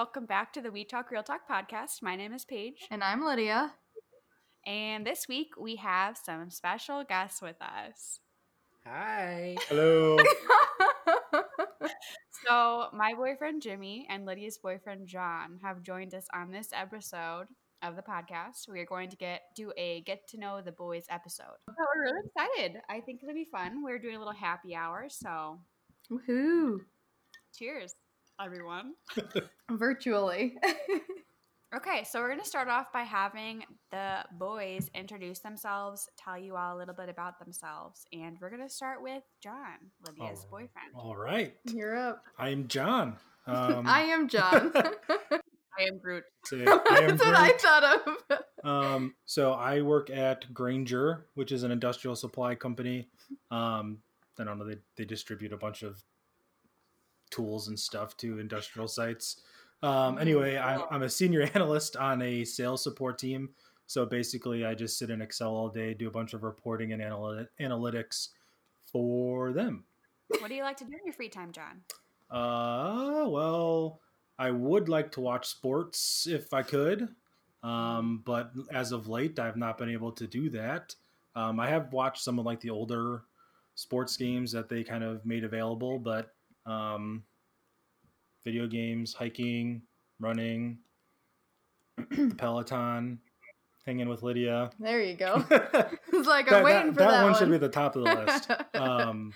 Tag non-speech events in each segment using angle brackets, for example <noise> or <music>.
everyone. Welcome back to the We Talk Real Talk podcast. My name is Paige. And I'm Lydia. And this week we have some special guests with us. Hi. <laughs> Hello. So, my boyfriend Jimmy and Lydia's boyfriend John have joined us on this episode of the podcast. We are going to get do a get to know the boys episode. So we're really excited. I think it'll be fun. We're doing a little happy hour, so Woohoo. cheers, everyone. <laughs> Virtually. <laughs> Okay, so we're going to start off by having the boys introduce themselves, tell you all a little bit about themselves, and we're going to start with John, Lydia's All right. boyfriend. All right. You're up. I'm John. Um, <laughs> I am John. I am Groot. so I am That's what I thought of. Um, so I work at Grainger, which is an industrial supply company. Um, I don't know. They, they distribute a bunch of tools and stuff to industrial sites. Um, anyway, I'm, I'm a senior <laughs> analyst on a sales support team. So basically, I just sit in Excel all day, do a bunch of reporting and analy- analytics for them. What do you like to do in your free time, John? Uh, well, I would like to watch sports if I could, um, but as of late, I've not been able to do that. Um, I have watched some of like the older sports games that they kind of made available, but um, video games, hiking, running, the <clears throat> Peloton, hanging with Lydia. There you go. that <laughs> It's like I'm waiting for that, That one should be the top of the list. <laughs> Um,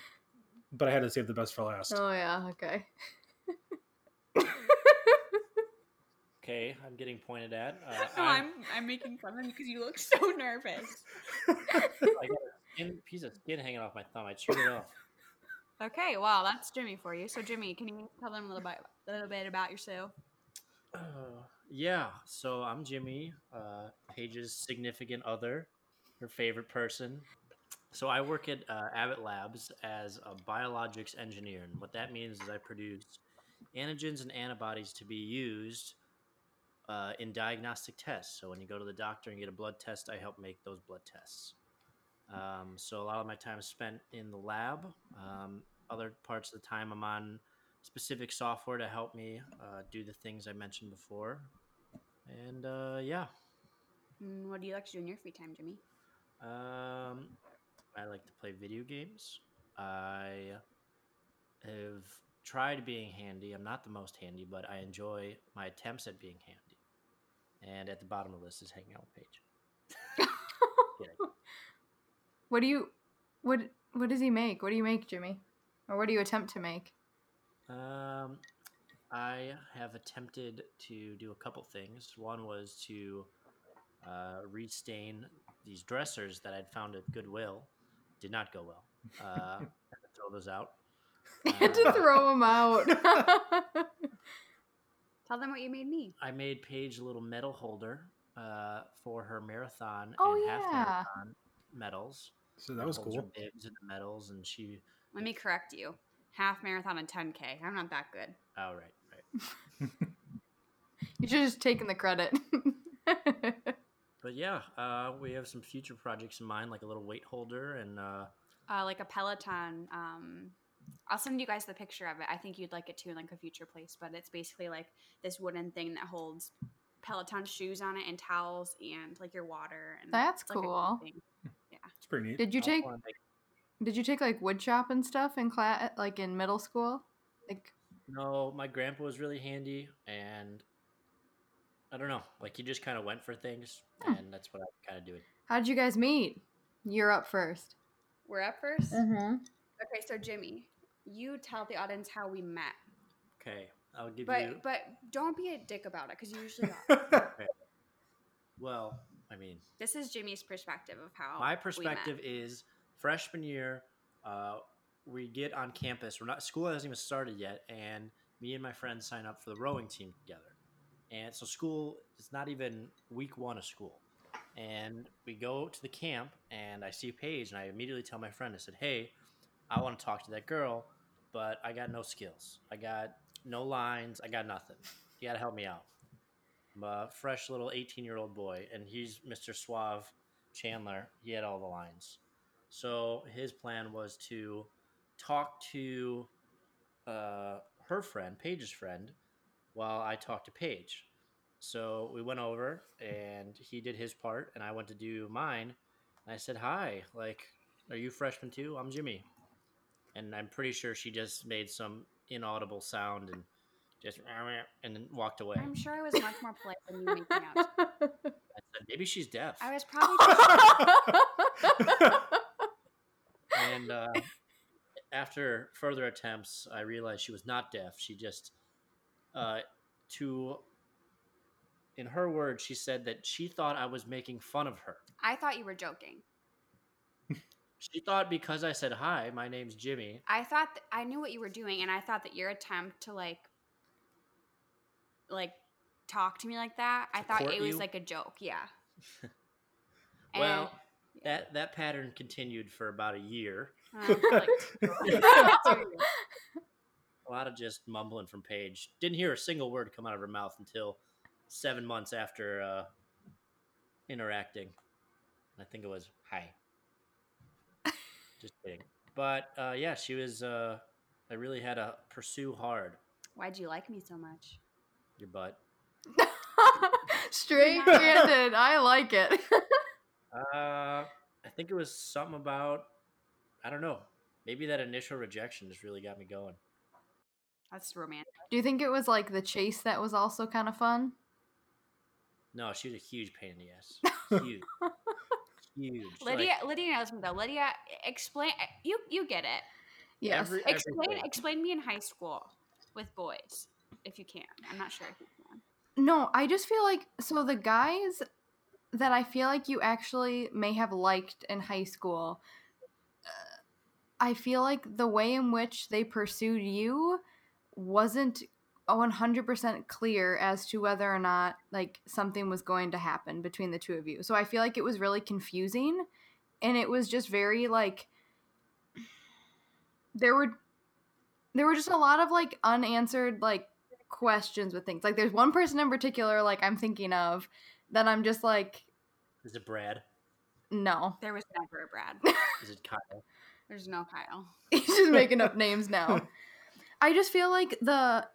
but I had to save the best for last. oh yeah, okay. Okay, I'm getting pointed at. Uh, No, <laughs> I'm, I'm I'm making fun of you because you look so nervous. I got a skin, piece of skin hanging off my thumb. I chewed it off. Okay, well that's Jimmy for you. So Jimmy, can you tell them a little bit a little bit about yourself? Uh, yeah, so I'm Jimmy, uh, Paige's significant other, her favorite person. So I work at uh, Abbott Labs as a biologics engineer, and what that means is I produce antigens and antibodies to be used uh, in diagnostic tests. So when you go to the doctor and get a blood test, I help make those blood tests. Um, so a lot of my time is spent in the lab. Um, other parts of the time, I'm on specific software to help me uh, do the things I mentioned before. And uh, yeah, Mm, what do you like to do in your free time, Jimmy? um, I like to play video games. I have tried being handy. I'm not the most handy, but I enjoy my attempts at being handy. And at the bottom of the list is hanging out with Paige. <laughs> Kidding. What do you what what does he make? What do you make, Jimmy? Or what do you attempt to make? Um, I have attempted to do a couple things. One was to uh, restain these dressers that I'd found at Goodwill. Did not go well. Uh, <laughs> had to throw those out. I <laughs> had to Uh, throw them out. <laughs> Tell them what you made me. I made Paige a little medal holder uh, for her marathon Oh, and half yeah. marathon medals. So that was cool. Bibs and the medals, and she. Let me correct you. Half marathon and 10k. I'm not that good. Oh right, right. <laughs> you should have just taken the credit. <laughs> But yeah, uh, we have some future projects in mind, like a little weight holder and. Uh, Uh, like a Peloton. Um, I'll send you guys the picture of it. I think you'd like it too, in like a future place. But it's basically like this wooden thing that holds Peloton shoes on it and towels and like your water. And That's cool. like a neat cool. thing. It's pretty neat. Did you take wanna did you take like wood shop and stuff in class like in middle school? Like No, my grandpa was really handy, and I don't know. Like he just kind of went for things, Hmm. and that's what I'm kind of doing. how did you guys meet? You're up first. We're up 1st Mm-hmm. Okay, so Jimmy, you tell the audience how we met, Okay, I'll give but you. but don't be a dick about it because you usually <laughs> are. Well, I mean, this is Jimmy's perspective of how my perspective is freshman year. Uh, we get on campus. We're not school hasn't even started yet, and me and my friends sign up for the rowing team together. And so school is not even week one of school. And we go to the camp, and I see Paige, and I immediately tell my friend, I said, "Hey, I want to talk to that girl, but I got no skills. I got no lines. I got nothing. You got to help me out." A fresh little 18 year old boy, and he's Mr. Suave Chandler. He had all the lines. So his plan was to talk to uh, her friend, Paige's friend, while I talked to Paige. So we went over and he did his part and I went to do mine. And I said, Hi, like, are you freshman too? I'm Jimmy. And I'm pretty sure she just made some inaudible sound and just and then walked away. I'm sure I was much more polite than you making out. I said, Maybe she's deaf. I was probably just <laughs> <laughs> and uh, after further attempts, I realized she was not deaf. She just, uh, to, in her words, she said that she thought I was making fun of her. I thought you were joking. <laughs> She thought because I said hi, my name's Jimmy. I thought th- I knew what you were doing, and I thought that your attempt to like, like, talk to me like that, I thought it was you? like a joke. Yeah. <laughs> Well, that that pattern continued for about a year. Uh, <laughs> like, <laughs> A lot of just mumbling from Paige. Didn't hear a single word come out of her mouth until seven months after uh, interacting. I think it was hi. just kidding. But uh, yeah, she was. Uh, I really had to pursue hard Why'd you like me so much? Your butt. <laughs> Straight <laughs> handed. I like it. <laughs> Uh, I think it was something about. I don't know. Maybe that initial rejection just really got me going. That's romantic. Do you think it was like the chase that was also kind of fun? No, she was a huge pain in the ass. Huge. huge. Lydia, Like, Lydia knows me though. Lydia, explain. You you get it. Yes. Every- Explain everything. explain me in high school with boys, if you can. I'm not sure if you can. No, I just feel like so the guys that I feel like you actually may have liked in high school. uh, I feel like the way in which they pursued you wasn't 100% clear as to whether or not like something was going to happen between the two of you. So I feel like it was really confusing and it was just very like there were there were just a lot of like unanswered like questions with things. Like there's one person in particular like I'm thinking of that I'm just like is it Brad? no. There was never a Brad. Is it Kyle? <laughs> There's no Kyle. He's just <laughs> making up names now. I just feel like the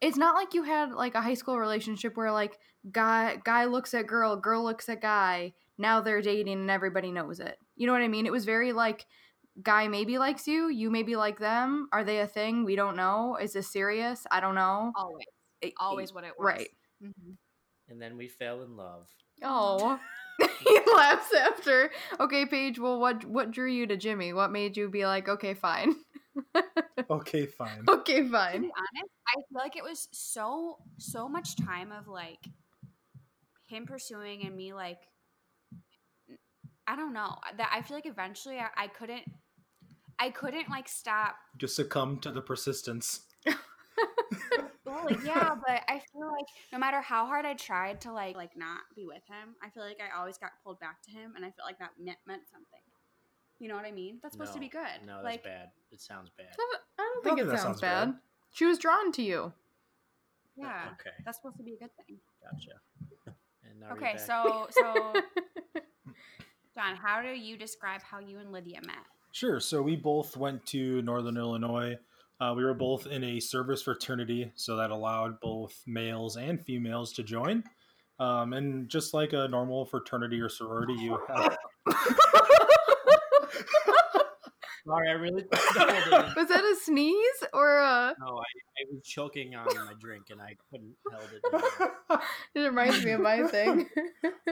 it's not like you had like a high school relationship where like guy guy looks at girl, girl looks at guy, now they're dating and everybody knows it. You know what I mean? It was very like guy maybe likes you, you maybe like them. Are they a thing? We don't know. Is this serious? I don't know. Always, It- always what it was. Right. Mhm. And then we fell in love. Oh. <laughs> <laughs> he laughs after. Okay, Paige, well what what drew you to Jimmy? What made you be like, okay, fine. <laughs> okay, fine. okay, To fine. be honest, I feel like it was so so much time of like him pursuing and me like I don't know that I feel like eventually I, I couldn't I couldn't like stop Just succumb to the persistence. <laughs> Well, yeah, but I feel like no matter how hard I tried to like like not be with him, I feel like I always got pulled back to him, and I feel like that meant, meant something. You know what I mean? That's supposed to be good. No, that's like, bad. It sounds bad. I don't I think think it sounds sounds bad. bad. She was drawn to you. Yeah, uh, Okay. that's supposed to be a good thing. Gotcha. And now Okay, so so <laughs> John, how do you describe how you and Lydia met? Sure. So we both went to Northern Illinois. Uh, we were both in a service fraternity, so that allowed both males and females to join. Um, and just like a normal fraternity or sorority, you have. <laughs> Sorry, I really <laughs> hold it in. Was that a sneeze or a? No, I, I was choking on my drink and I couldn't held it. in. <laughs> It reminds me of my thing.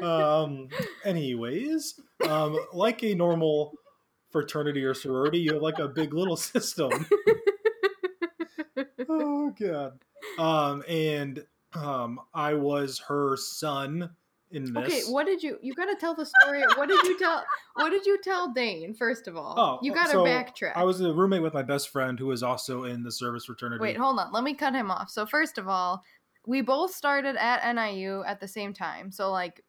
um, anyways, um, like a normal fraternity or sorority, you have like a big little <laughs> system. <laughs> oh god. Um, and um, I was her son in this. okay, what did you? You got to tell the story. What did you tell? What did you tell Dane? First of all, Oh, you got to so backtrack. I was a roommate with my best friend who was also in the service fraternity. Wait, hold on. Let me cut him off. So first of all, we both started at NIU at the same time. So like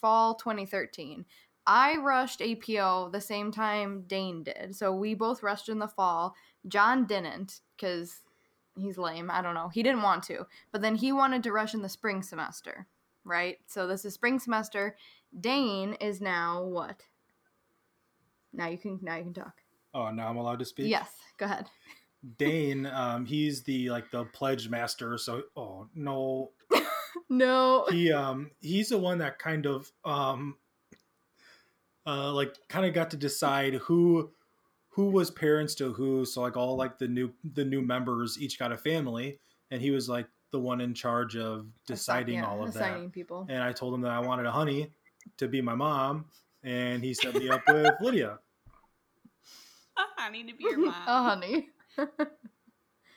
fall 2013. I rushed APO the same time Dane did. So we both rushed in the fall. John didn't cuz he's lame. I don't know. He didn't want to. But then he wanted to rush in the spring semester, right? So this is spring semester. Dane is now what? Now you can now you can talk. Oh, now I'm allowed to speak. Yes, go ahead. <laughs> Dane, um, he's the like the pledge master. So, oh no, <laughs> no. he um he's the one that kind of um uh like kind of got to decide who who was parents to who. So like all like the new the new members each got a family, and he was like the one in charge of deciding Yeah, all of that. assigning people. And I told him that I wanted a honey to be my mom, and he set me up with Lydia. <laughs> I need to be your <laughs> mom. Oh, honey. <laughs>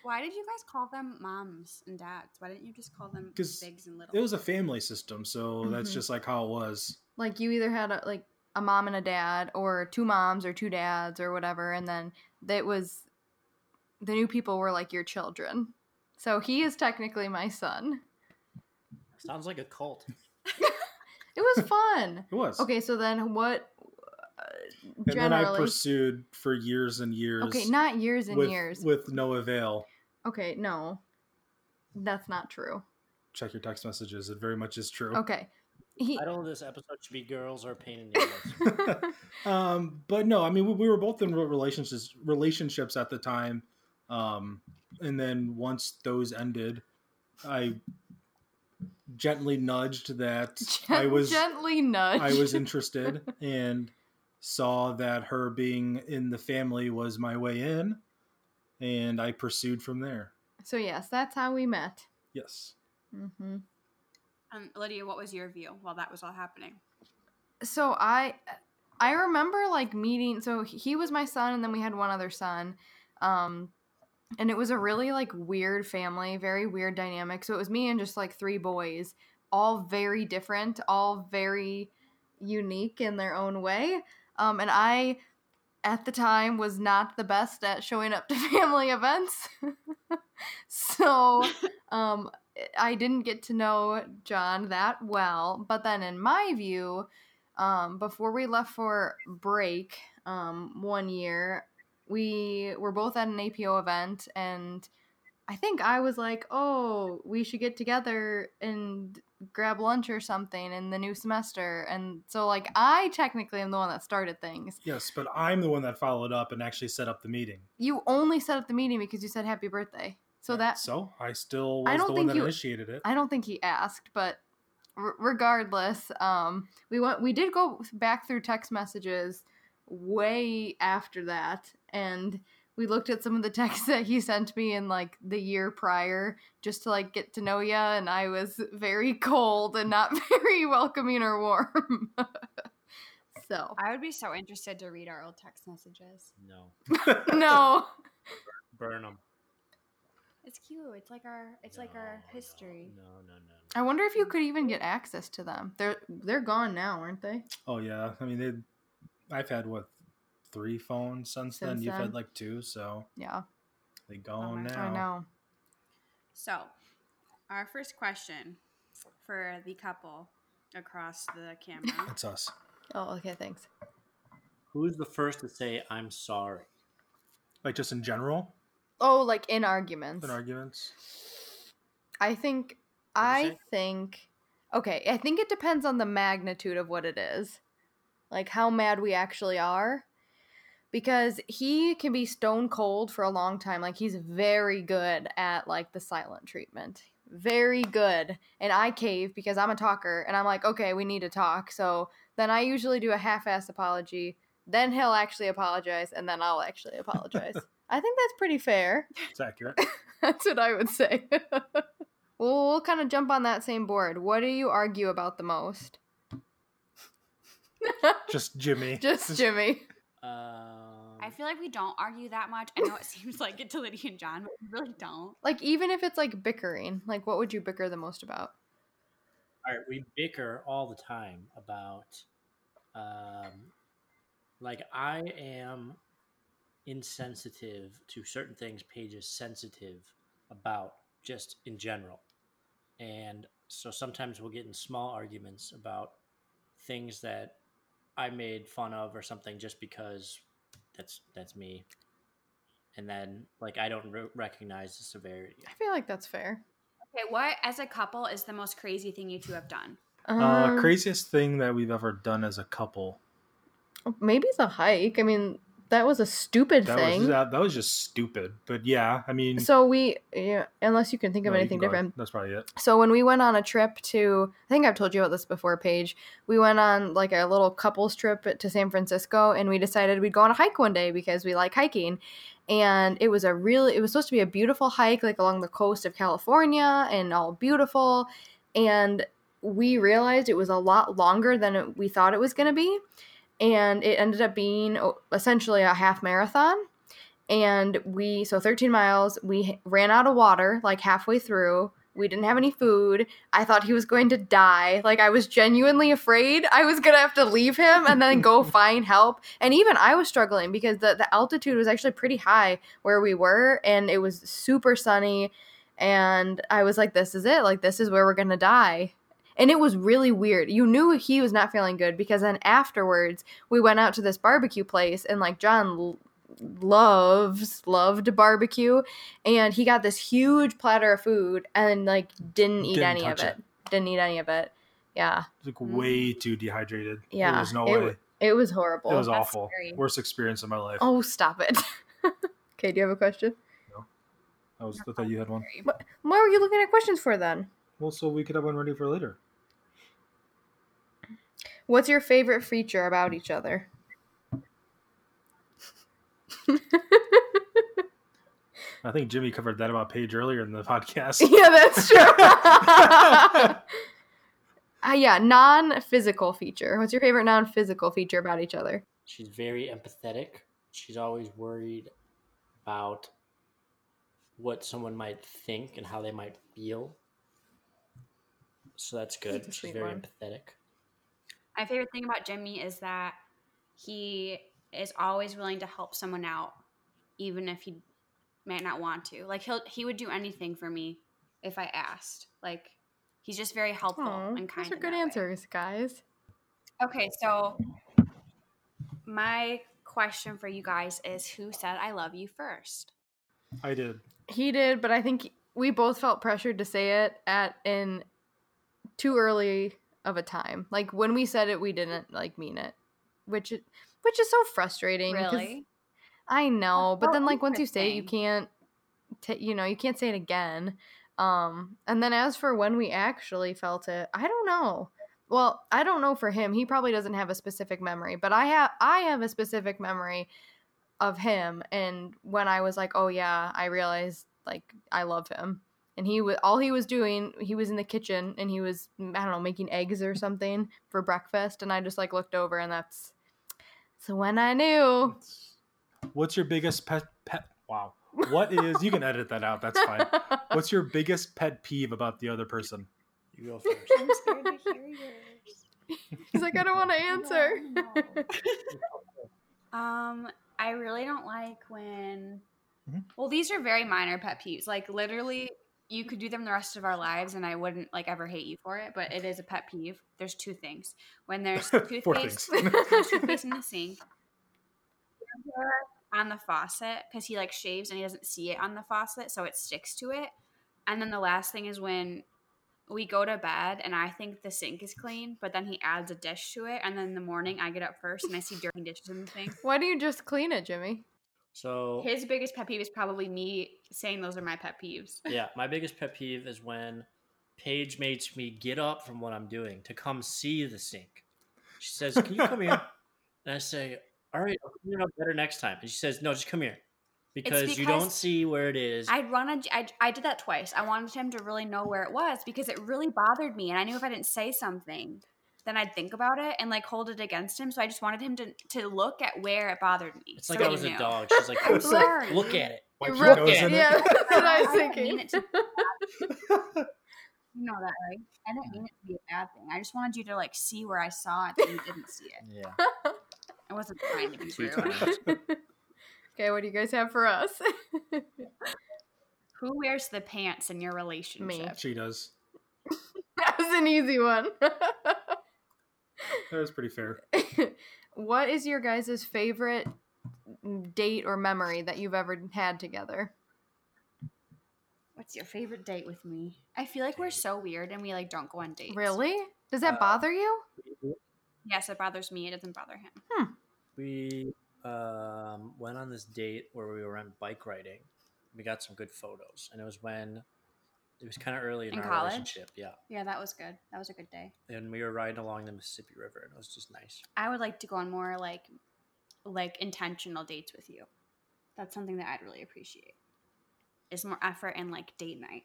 Why did you guys call them moms and dads? Why didn't you just call them 'Cause bigs and littles? It was a family system, so that's Mhm. just like how it was. like you either had a, like a mom and a dad or two moms or two dads or whatever and then that was the new people were like your children so he is technically my son Sounds like a cult. <laughs> it was fun <laughs> It was okay so then what uh, And then I pursued for years and years. okay not years and with, years with no avail. okay no that's not true Check your text messages. It very much is true. okay he Title of this episode should be "Girls Are a Pain in the Ass." <laughs> um, but no, I mean we, we were both in relationships relationships at the time, um, and then once those ended, I gently nudged that <laughs> I was gently nudged I was interested <laughs> and saw that her being in the family was my way in, and I pursued from there. so yes that's how we met Yes. Mm hmm Um, Lydia, what was your view while that was all happening? so i i remember like meeting so he was my son and then we had one other son um and it was a really like weird family very weird dynamic so it was me and just like three boys all very different all very unique in their own way um and i at the time was not the best at showing up to <laughs> family events <laughs> so um I didn't get to know John that well, but then in my view, um, before we left for break um, one year, we were both at an APO event, and I think I was like, "Oh, we should get together and grab lunch or something in the new semester." And so, like, I technically am the one that started things. Yes, but I'm the one that followed up and actually set up the meeting. You only set up the meeting because you said happy birthday. So that so I still I was don't the one think that you- initiated it. I don't think he asked, but r- regardless, um, we went. We did go back through text messages way after that, and we looked at some of the texts <laughs> that he sent me in like the year prior, just to like get to know ya. And I was very cold and not <laughs> very welcoming or warm. <laughs> so I would be so interested to read our old text messages. No, no, burn them. It's cute. It's like our it's like our history. No, no, no. I wonder if you could even get access to them. They're they're gone now, aren't they? Oh yeah, I mean they. I've had what three phones since, then. Since You've then. had like two, so Yeah, they oh gone my- now. I know. So, our first question for the couple across the camera. <laughs> It's us. Oh, okay. Thanks. Who's the first to say I'm sorry? Like just in general, Oh, like in arguments. in arguments. I think I think okay, I think it depends on the magnitude of what it is. Like how mad we actually are. Because he can be stone cold for a long time. Like he's very good at like the silent treatment. Very good. And I cave because I'm a talker and I'm like, "Okay, we need to talk." So then I usually do a half-ass apology. Then he'll actually apologize and then I'll actually <laughs> apologize. I think that's pretty fair. <laughs> It's accurate. That's what I would say. <laughs> well, we'll kind of jump on that same board. What do you argue about the most? <laughs> just Jimmy. Just Jimmy. Um, I feel like we don't argue that much. I know it seems like it to Lydia and John, but we really don't. Like, even if it's like bickering, like, what would you bicker the most about? all right, we bicker all the time about, um, like I am insensitive to certain things. Paige is sensitive about just in general, and so sometimes we'll get in small arguments about things that I made fun of or something just because that's that's me, and then like I don't re- recognize the severity. I feel like that's fair. Okay, what as a couple is the most crazy thing you two have done? uh, Um, craziest thing that we've ever done as a couple. Maybe the hike. I mean, that was a stupid That thing. was that, that was just stupid. But yeah, I mean, so we, yeah, unless you can think of no, anything different. That's probably it. So when we went on a trip to, I think I've told you about this before, Paige. We went on like a little couples trip to San Francisco, and we decided we'd go on a hike one day because we like hiking. And it was a really, it was supposed to be a beautiful hike, like along the coast of California, and all beautiful. And we realized it was a lot longer than we thought it was going to be, and it ended up being oh, essentially a half marathon. And we so 13 miles we ran out of water like halfway through. We didn't have any food. I thought he was going to die. Like i was genuinely afraid i was going to have to leave him and then go <laughs> find help. And even i was struggling because the, the altitude was actually pretty high where we were and it was super sunny. And i was like this is it. Like this is where we're going to die and it was really weird. You knew he was not feeling good because then afterwards we went out to this barbecue place and like John l- loves loved barbecue and he got this huge platter of food and like didn't eat Didn't any of it. it. Didn't eat any of it. Yeah. Like Mm. way too dehydrated. Yeah. There was no it, way. it was horrible. it was That's awful. scary. Worst experience of my life. oh, stop it. <laughs> okay, do you have a question? No. I was I thought you had one. What were you looking at questions for then? Well, so we could have one ready for later. What's your favorite feature about each other? I think Jimmy covered that about Paige earlier in the podcast. <laughs> yeah, that's true. <laughs> uh, yeah, non-physical feature. What's your favorite non-physical feature about each other? She's very empathetic. She's always worried about what someone might think and how they might feel. So that's good. She's very one. empathetic. My favorite thing about Jimmy is that he is always willing to help someone out, even if he might not want to. Like he'll he would do anything for me if I asked. Like he's just very helpful Aw, and kind. those are good that way. answers, guys. Okay, so my question for you guys is who said I love you first? I did. He did, but I think we both felt pressured to say it at in too early of a time. Like when we said it, we didn't like mean it, which which is so frustrating. Really? I know, but then like once you say it, you can't, t- you know, you can't say it again. Um, and then as for when we actually felt it, I don't know. Well, I don't know for him. He probably doesn't have a specific memory, but I have I have a specific memory of him and when I was like, "Oh yeah, I realized like I love him." And he was all he was doing, he was in the kitchen and he was I don't know, making eggs or something for breakfast and I just like looked over and that's so when I knew. What's your biggest pet pet? Wow. What is? You can edit that out. That's fine. <laughs> What's your biggest pet peeve about the other person? You go first. I'm scared to hear yours. He's like, I don't want to answer. <laughs> No, no. um, I really don't like when. Mhm. Well, these are very minor pet peeves. Like literally, you could do them the rest of our lives, and I wouldn't like ever hate you for it. But it is a pet peeve. There's two things. When <laughs> there's toothpaste, things. <laughs> there's <laughs> toothpaste in the sink, on the faucet because he like shaves and he doesn't see it on the faucet, so it sticks to it. And then the last thing is when we go to bed and I think the sink is clean, but then he adds a dish to it, and then in the morning I get up first and I see dirty dishes in the sink. Why do you just clean it, Jimmy? So His biggest pet peeve is probably me saying those are my pet peeves. yeah, my biggest pet peeve is when Paige makes me get up from what I'm doing to come see the sink. She says, "Can you come here?" <laughs> And I say, "All right, I'll clean it up better next time." And she says, "No, just come here because, you don't see where it is." I wanted, I, I did that twice. I wanted him to really know where it was because it really bothered me, and I knew if I didn't say something, then I'd think about it and like hold it against him. So I just wanted him to to look at where it bothered me. it's like so I he was a dog. She's like, <laughs> I'm "Look- sorry. "Look at it." Wipe Right, your nose in it. yeah, <laughs> that's what I was I mean thinking. it to You know that, right? I didn't mean it to be a bad thing. I just wanted you to like see where I saw it, and you didn't see it. Yeah, I wasn't trying to be Two rude. times. <laughs> okay, what do you guys have for us? Who wears the pants in your relationship? Me. She does. that was an easy one. That was pretty fair. <laughs> what is your guys' favorite date or memory that you've ever had together? What's your favorite date with me? I feel like we're so weird and we like don't go on dates. Really? Does that Uh, bother you? Yes, it bothers me. It doesn't bother him. we um, went on this date where we went bike riding. We got some good photos, and it was when it was kind of early in, In our college? relationship. Yeah, Yeah, that was good. That was a good day. and we were riding along the Mississippi River, and it was just nice. I would like to go on more like like intentional dates with you. That's something that I'd really appreciate. Is more effort and like date night.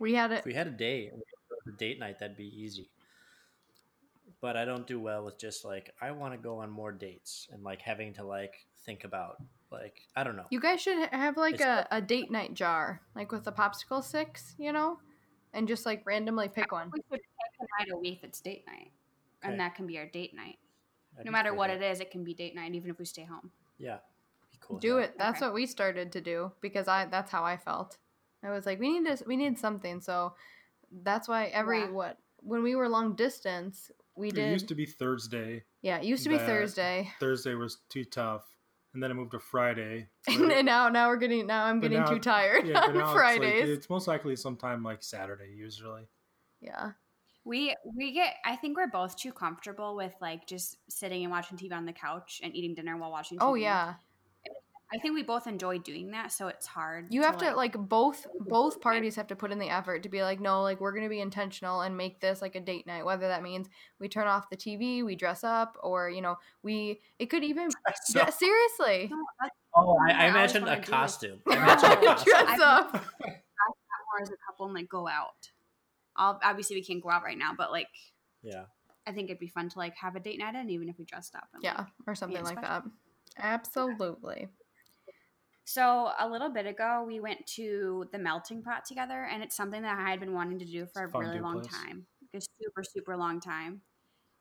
We had If it. we had a date, a date night, that'd be easy. But I don't do well with just like I want to go on more dates and like having to like think about like I don't know. You guys should have like a, a date night jar, like with the popsicle sticks, you know, and just like randomly pick one. We should pick a night a week that's date night. Okay. And that can be our date night. That'd No matter what though. it is, it can be date night even if we stay home. Yeah, be cool. Do it. That's Okay. what we started to do because I that's how I felt. I was like, we need to we need something. So that's why every Yeah. what when we were long distance, we did. It did. used to be Thursday. yeah, it used to be Thursday, Thursday was too tough, and then I moved to Friday. <laughs> and, and now now we're getting now I'm But getting now too tired yeah, <laughs> on Fridays. It's, like, it's most likely sometime like Saturday usually. yeah, We we get I think we're both too comfortable with like just sitting and watching TV on the couch and eating dinner while watching TV. oh yeah. I think we both enjoy doing that, so it's hard. You have to like both both parties have to put in the effort to be like, no, like we're gonna be intentional and make this like a date night. Whether that means we turn off the TV, we dress up, or you know, we it could even <laughs> So- yeah, seriously No, oh, I, I I always imagined a costume. <laughs> I No. imagined a <laughs> costume. dress up. more as a couple and like go out. I'll, obviously, we can't go out right now, but like Yeah. I think it'd be fun to like have a date night and even if we dressed up. And, Yeah, like- or something like special. that. Absolutely. So a little bit ago, we went to the melting pot together, and it's something that I had been wanting to do for a really long place. time, like a super super long time.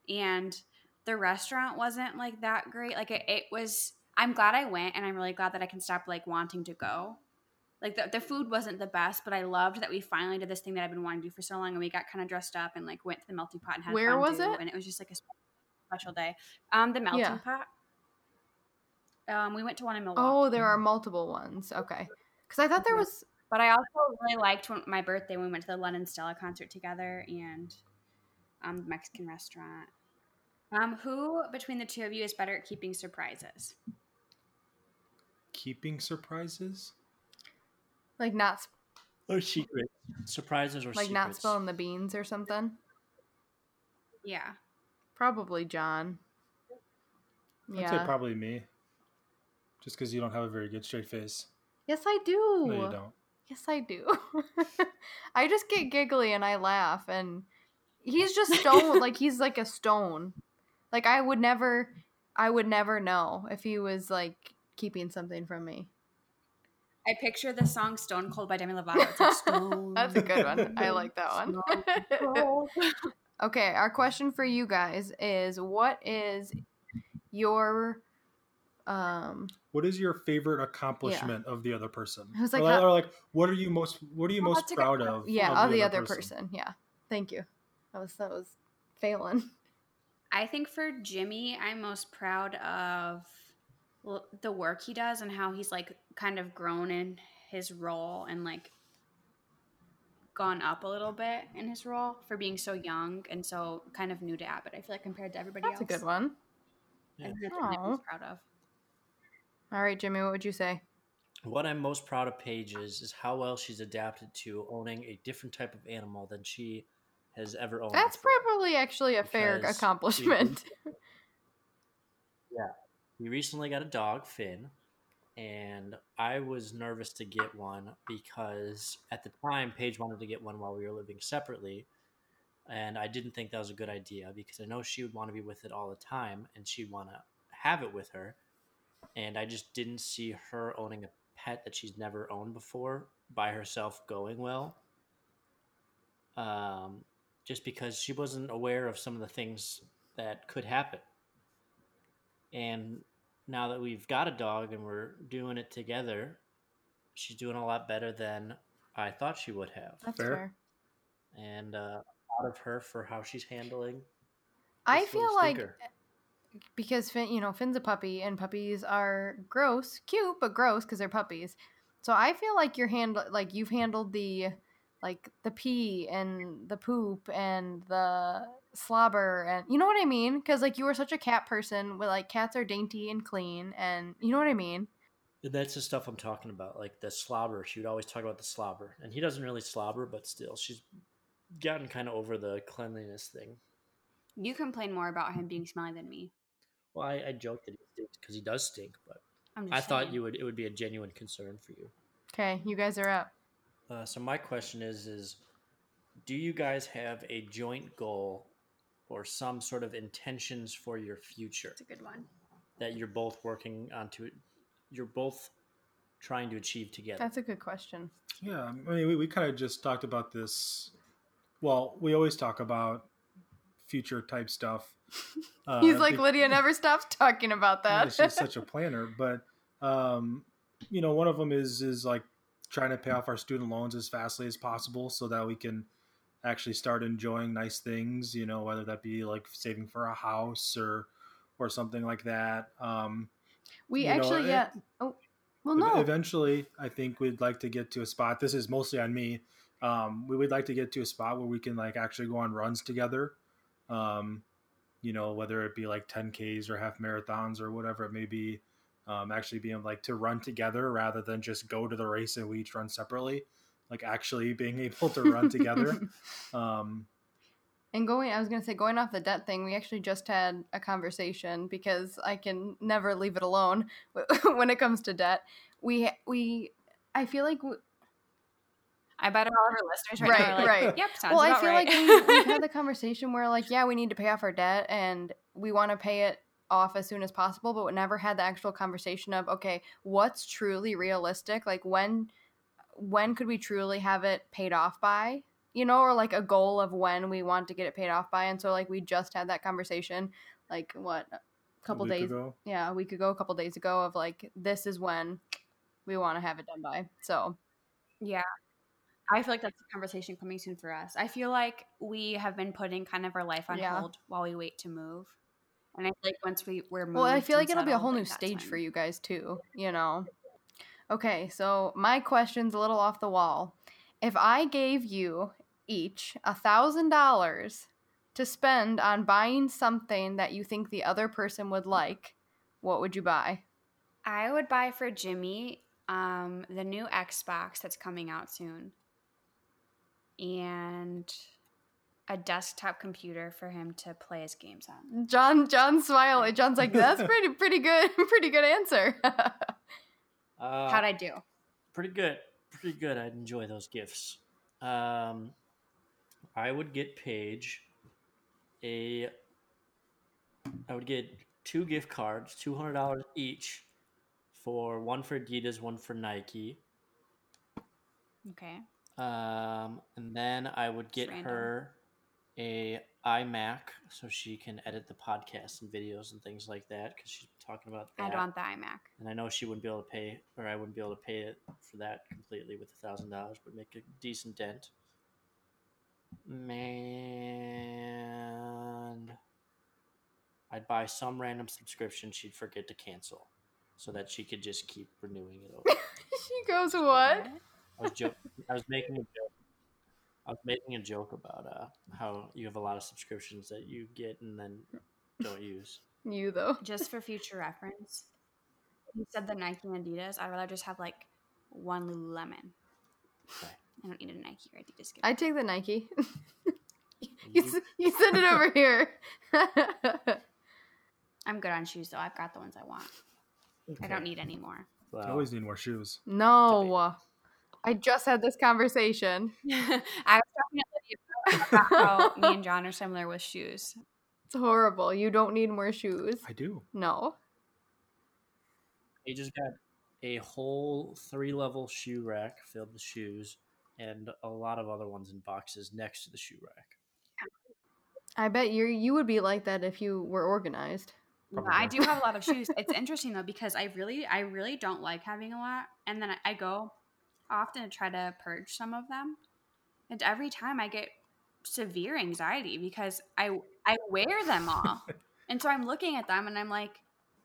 And the restaurant wasn't like that great. Like it, it was. I'm glad I went, and I'm really glad that I can stop like wanting to go. Like the, the food wasn't the best, but I loved that we finally did this thing that I've been wanting to do for so long, and we got kind of dressed up and like went to the melting pot and had Where was fondue, it? And it was just like a special day. Um, the melting Yeah. pot. Um, we went to one in Milwaukee. Oh, there are multiple ones. Okay. Because I thought there was. But I also really liked when, my birthday when we went to the Lennon Stella concert together and um, the Mexican restaurant. Um, who between the two of you is better at keeping surprises? Keeping surprises. Like not sp- Or secret surprises or like secrets. not spilling the beans or something. Yeah. Probably John. I'd say probably me. Just because you don't have a very good straight face. yes, I do. No, you don't. Yes, I do. <laughs> I just get giggly and I laugh, and he's just <laughs> stone. like he's like a stone. Like I would never, I would never know if he was like keeping something from me. I picture the song Stone Cold by Demi <laughs> Lovato. It's like Stone That's a good one. I like that one. Okay, our question for you guys is: What is your um? What is your favorite accomplishment of the other person? I was like, or, how- or like, what are you most what are you most that's a good proud of? Yeah, of the, other person. Yeah, thank you. That was that was failing. I think for Jimmy, I'm most proud of the work he does and how he's like kind of grown in his role and like gone up a little bit in his role for being so young and so kind of new to Abbott. I feel like compared to everybody else. That's a good one. I think that's what I'm most proud of. All right, Jimmy, what would you say? What I'm most proud of Paige is, is how well she's adapted to owning a different type of animal than she has ever owned. That's before. probably actually a fair Because we- accomplishment. <laughs> We recently got a dog, Finn, and I was nervous to get one because at the time Paige wanted to get one while we were living separately, and I didn't think that was a good idea because I know she would want to be with it all the time and she'd want to have it with her, and I just didn't see her owning a pet that she's never owned before by herself going well. Um, just because she wasn't aware of some of the things that could happen. And now that we've got a dog and we're doing it together, she's doing a lot better than I thought she would have. That's Fair. fair. And uh, proud of her for how she's handling. I feel like stinker. Because Finn, you know, Finn's a puppy, and puppies are gross, cute, but gross because they're puppies. So I feel like you're handle like you've handled the like the pee and the poop and the slobber and you know what I mean? Because like you were such a cat person, with like cats are dainty and clean, and you know what I mean. That's the stuff I'm talking about, like the slobber. She would always talk about the slobber, and he doesn't really slobber, but still, she's gotten kind of over the cleanliness thing. You complain more about him being smelly than me. Well, I, I joked that he stinks because he does stink, but I'm I just thought you would it would be a genuine concern for you. Okay, you guys are up. Uh, so my question is: is do you guys have a joint goal or some sort of intentions for your future It's a good one. that you're both working on to? You're both trying to achieve together. That's a good question. Yeah, I mean, we, we kind of just talked about this. Well, we always talk about future type stuff. Uh, He's like Lydia never stops talking about that. she's such a <laughs> planner, but um, you know, one of them is is like trying to pay off our student loans as fastly as possible, so that we can actually start enjoying nice things. You know, whether that be like saving for a house or or something like that. Um, we you know, actually, it- yeah. Oh, well, no. Eventually, I think we'd like to get to a spot. This is mostly on me. Um, we would like to get to a spot where we can like actually go on runs together. Um, you know, whether it be like 10Ks or half marathons or whatever it may be. Um, actually being like to run together rather than just go to the race and we each run separately. Like actually being able to run together. <laughs> Um, And going, I was going to say, going off the debt thing, we actually just had a conversation because I can never leave it alone <laughs> when it comes to debt. We, we, I feel like, I bet all of our listeners right, now are Right, like, right. Yep, sounds well, I feel right. like we, we've had the <laughs> conversation where, like, yeah, we need to pay off our debt and we want to pay it off as soon as possible, but we never had the actual conversation of, okay, what's truly realistic? Like, when, when could we truly have it paid off by? You know, or like a goal of when we want to get it paid off by. And so, like, we just had that conversation, like, what, a couple a week days ago. yeah, a week ago, a couple days ago, of like, this is when we want to have it done by. So, Yeah. I feel like that's a conversation coming soon for us. I feel like we have been putting kind of our life on Yeah. hold while we wait to move. And I feel like once we, we're Well, I feel like it'll be a whole like, new stage when- for you guys too, you know. Okay, so my question's a little off the wall. If I gave you each a thousand dollars to spend on buying something that you think the other person would like, what would you buy? I would buy for Jimmy um, the new Xbox that's coming out soon, and a desktop computer for him to play his games on. John John smile. John's like, that's <laughs> pretty pretty good, <laughs> pretty good answer. <laughs> Uh, How'd I do? pretty good pretty good i'd enjoy those gifts um i would get paige a i would get two gift cards $200 each for one for adidas one for nike Okay. Um and then i would get random. her a imac so she can edit the podcast and videos and things like that because she's been talking about that I don't want the iMac. and I know she wouldn't be able to pay, or I wouldn't be able to pay it for that completely with a thousand dollars, but make a decent dent. Man, I'd buy some random subscription she'd forget to cancel, so that she could just keep renewing it over. <laughs> she goes, what? I was joking. I was making a joke. I was making a joke about uh, how you have a lot of subscriptions that you get and then don't use. You though. <laughs> Just for future reference, you said the Nike and Adidas. I'd rather just have like one Lululemon. Okay. I don't need a Nike or Adidas. gift. I take the Nike. <laughs> you, You- s- you send it over here. <laughs> I'm good on shoes though. I've got the ones I want. I don't need any more. I Well, always need more shoes. no. I just had this conversation. <laughs> I was talking about how me and John are similar with shoes. It's horrible. You don't need more shoes. I do. No. He just got a whole three level shoe rack filled with shoes and a lot of other ones in boxes next to the shoe rack. I bet you you would be like that if you were organized. Yeah, Probably. I do have a lot of shoes. <laughs> It's interesting though because I really, I really don't like having a lot, and then I, I go often to try to purge some of them, and every time I get severe anxiety because I I wear them all, <laughs> and so I'm looking at them and I'm like,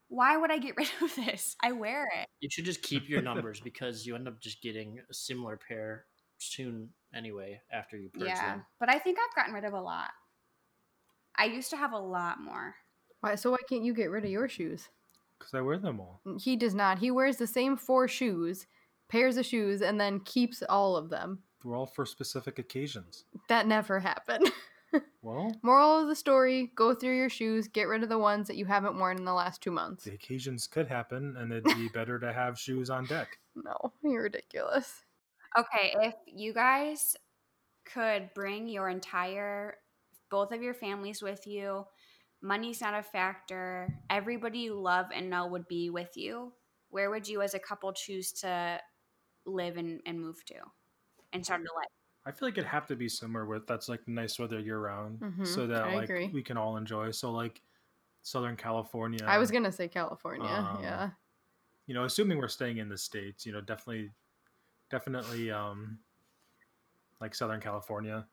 why would I get rid of this? I wear it. You should just keep your <laughs> numbers because you end up just getting a similar pair soon anyway after you purge Yeah, them. but I think I've gotten rid of a lot. I used to have a lot more. Why, so why can't you get rid of your shoes? Because I wear them all. He does not. He wears the same four shoes, pairs of shoes, and then keeps all of them. They're all for specific occasions. That never happened. <laughs> Well, Moral of the story go through your shoes, get rid of the ones that you haven't worn in the last two months. the occasions could happen, and it'd be <laughs> better to have shoes on deck. No, you're ridiculous. Okay, if you guys could bring your entire, both of your families with you, money's not a factor, everybody you love and know would be with you, where would you as a couple choose to live and, and move to and start a life? I feel like it'd have to be somewhere where that's like nice weather year round, Mhm, so that I like agree. we can all enjoy. So like Southern California. I was gonna say California. um, yeah. you know, assuming we're staying in the states, you know, definitely, definitely, um, like Southern California.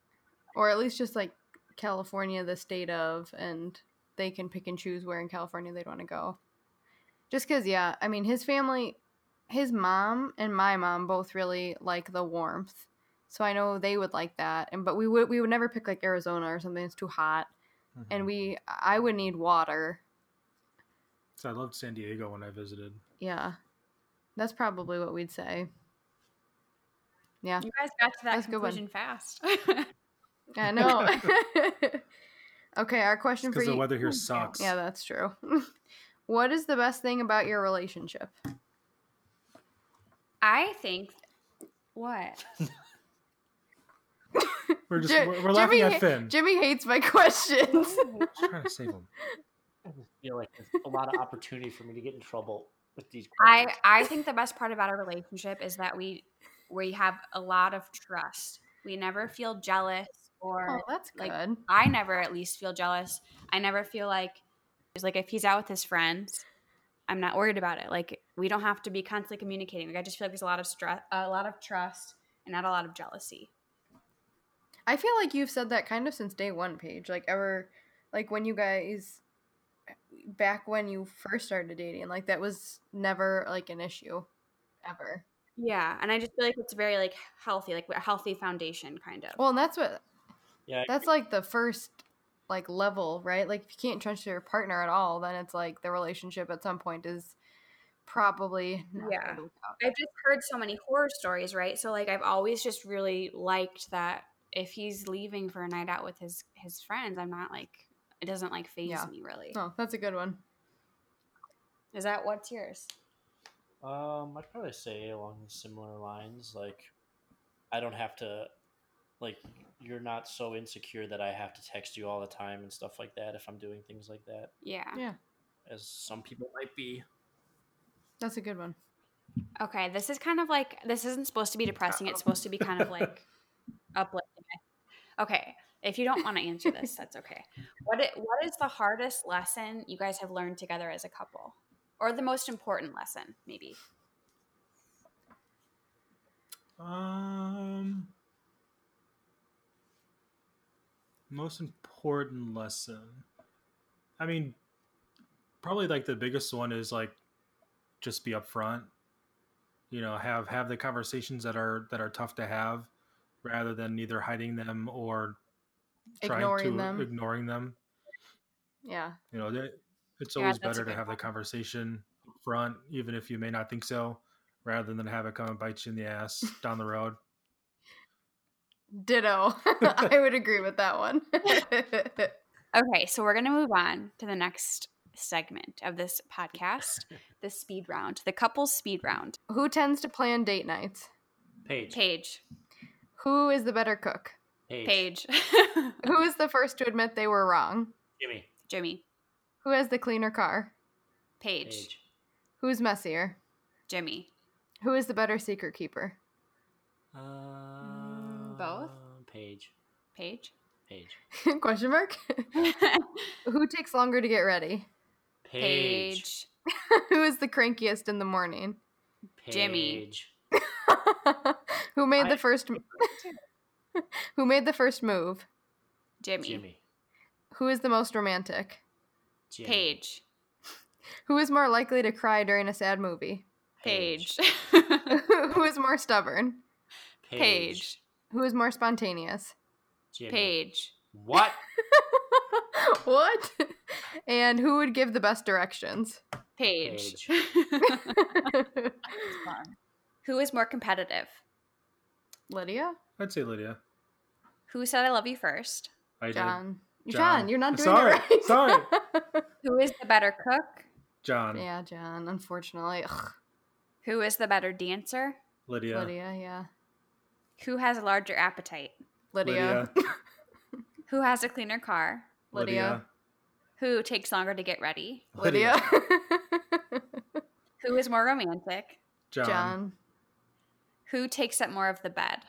Or at least just like California, the state of, and they can pick and choose where in California they'd want to go. Just because, yeah, I mean, his family, his mom and my mom both really like the warmth. So I know they would like that. And but we would we would never pick like Arizona or something that's too hot. And Mhm. we I would need water. so I loved San Diego when I visited. Yeah. That's probably what we'd say. Yeah. You guys got to that That's a good conclusion fast. <laughs> I <laughs> know. <laughs> okay, our question for Because you. the weather here sucks. Yeah, that's true. what is the best thing about your relationship? I think, what? <laughs> we're just Ji- we're, we're laughing Jimmy at Finn. Jimmy hates my questions. <laughs> Just trying to save him. I just feel like there's a lot of opportunity for me to get in trouble with these I questions. I think the best part about our relationship is that we we have a lot of trust. We never feel jealous or oh, that's like, good. I never at least feel jealous. I never feel like it's like if he's out with his friends, I'm not worried about it. Like we don't have to be constantly communicating. Like I just feel like there's a lot of stress, a lot of trust, and not a lot of jealousy. I feel like you've said that kind of since day one, Paige. Like ever, like when you guys, back when you first started dating, like that was never like an issue, ever. Yeah, and I just feel like it's very like healthy, like a healthy foundation, kind of. Well, and that's what yeah, that's like the first like level, right? Like if you can't trust your partner at all, then it's like the relationship at some point is probably not Yeah. going to work out. I've just heard so many horror stories, right? So like I've always just really liked that if he's leaving for a night out with his his friends, I'm not like it doesn't like faze Yeah. me really. Oh, that's a good one. Is that what's yours? Um, I'd probably say along similar lines. Like, I don't have to, like, you're not so insecure that I have to text you all the time and stuff like that if I'm doing things like that, Yeah. Yeah, as some people might be. That's a good one. Okay, this is kind of like this isn't supposed to be depressing. It's supposed to be kind of like <laughs> uplifting. Okay, if you don't want to answer this, that's okay. What it, what is the hardest lesson you guys have learned together as a couple, or the most important lesson, maybe? Um, most important lesson. I mean, probably like the biggest one is like just be upfront. You know, have have the conversations that are that are tough to have, rather than either hiding them or trying Ignoring to them. ignoring them. Yeah, You know, they- it's always that's a better to good have the conversation up front, even if you may not think so, rather than have it come and bite you in the ass <laughs> down the road. ditto. <laughs> I would agree with that one. <laughs> Okay, so we're gonna move on to the next segment of this podcast, <laughs> the speed round, the couples speed round. Who tends to plan date nights? Paige. Paige, Who is the better cook? Paige. Paige, <laughs> <laughs> Who is the first to admit they were wrong? Jimmy. Jimmy, Who has the cleaner car? Paige, Paige. Who's messier? Jimmy. Who is the better secret keeper? Uh, both? Paige. Paige. Paige. Question mark? Who takes longer to get ready? Paige. Paige. <laughs> Who is the crankiest in the morning? Jimmy. <laughs> Who made I- the first <laughs> Who made the first move? Jimmy. Jimmy. Who is the most romantic? Jimmy. Paige. Who is more likely to cry during a sad movie? Paige. Who is more stubborn? Paige. Who is more spontaneous? Jimmy. Paige. What? <laughs> what? And who would give the best directions? Paige. Paige. <laughs> <laughs> Who is more competitive? Lydia? I'd say Lydia. Who said I love you first? I did. John. John, John. you're not doing Sorry, it right. sorry. Who is the better cook? John. yeah, John, unfortunately. Ugh. Who is the better dancer? Lydia. Lydia, yeah. Who has a larger appetite? Lydia. Who has a cleaner car? Lydia. Who takes longer to get ready? Lydia. <laughs> Who is more romantic? John. John. Who takes up more of the bed?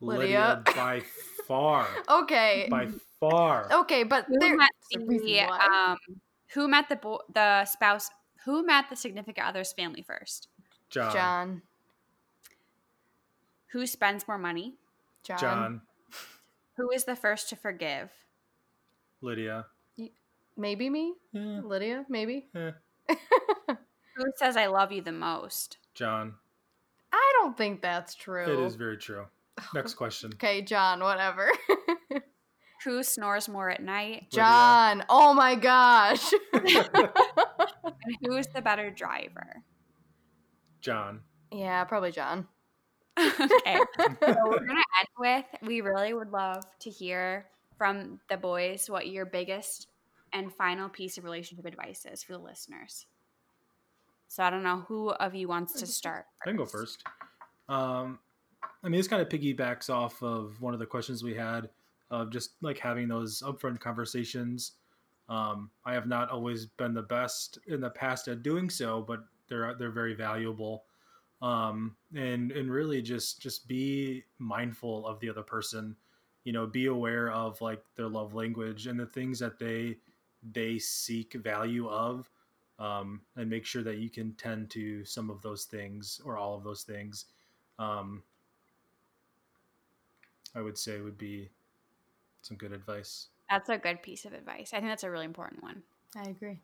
Lydia. Lydia. by far. <laughs> Okay. by far. Okay, but Who there, met there's the um who met the bo- the spouse who met the significant other's family first? John. John. Who spends more money? John. John. Who is the first to forgive? Lydia. Maybe me? Yeah. Lydia? Maybe? eh. <laughs> Who says I love you the most? John. I don't think that's true. It is very true. <laughs> Next question. Okay, John, whatever. <laughs> Who snores more at night? John. Oh my gosh. And who is the better driver? John. yeah, probably John. Okay. <laughs> So we're gonna end with we really would love to hear from the boys what your biggest and final piece of relationship advice is for the listeners. So I don't know who of you wants to start. I can go first. Um, I mean, this kind of piggybacks off of one of the questions we had of just like having those upfront conversations. Um, I have not always been the best in the past at doing so, but they're they're very valuable. Um, and and really just just be mindful of the other person. You know, be aware of like their love language and the things that they they seek value of um, and make sure that you can tend to some of those things or all of those things. Um, I would say would be some good advice. That's a good piece of advice. I think that's a really important one. I agree.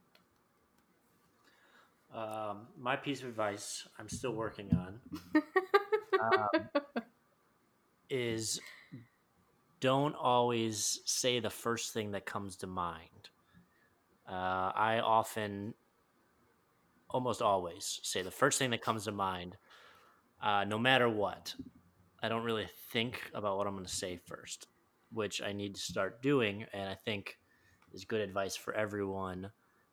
Um, my piece of advice I'm still working on um, <laughs> is don't always say the first thing that comes to mind. Uh, I often, almost always, say the first thing that comes to mind, uh, no matter what. I don't really think about what I'm going to say first, which I need to start doing, and I think is good advice for everyone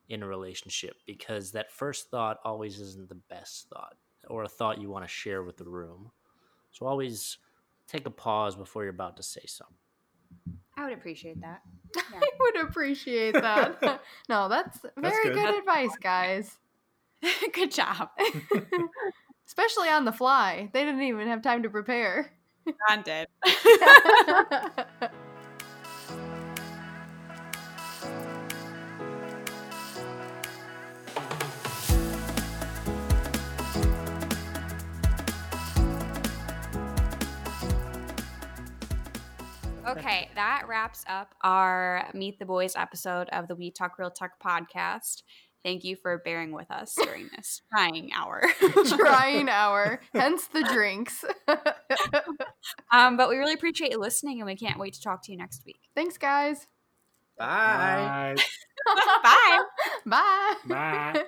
in a relationship because that first thought always isn't the best thought or a thought you want to share with the room. So always take a pause before you're about to say something. I would appreciate that. <laughs> Yeah. I would appreciate that. <laughs> no, that's very good. good, advice, guys. <laughs> good job. Especially on the fly. They didn't even have time to prepare. John did. Okay, that wraps up our Meet the Boys episode of the We Talk Real Talk podcast. Thank you for bearing with us <laughs> during this trying hour. <laughs> Trying hour, <laughs> hence the drinks. um, but we really appreciate you listening, and we can't wait to talk to you next week. Thanks, guys. Bye. Bye. Bye. Bye. Bye.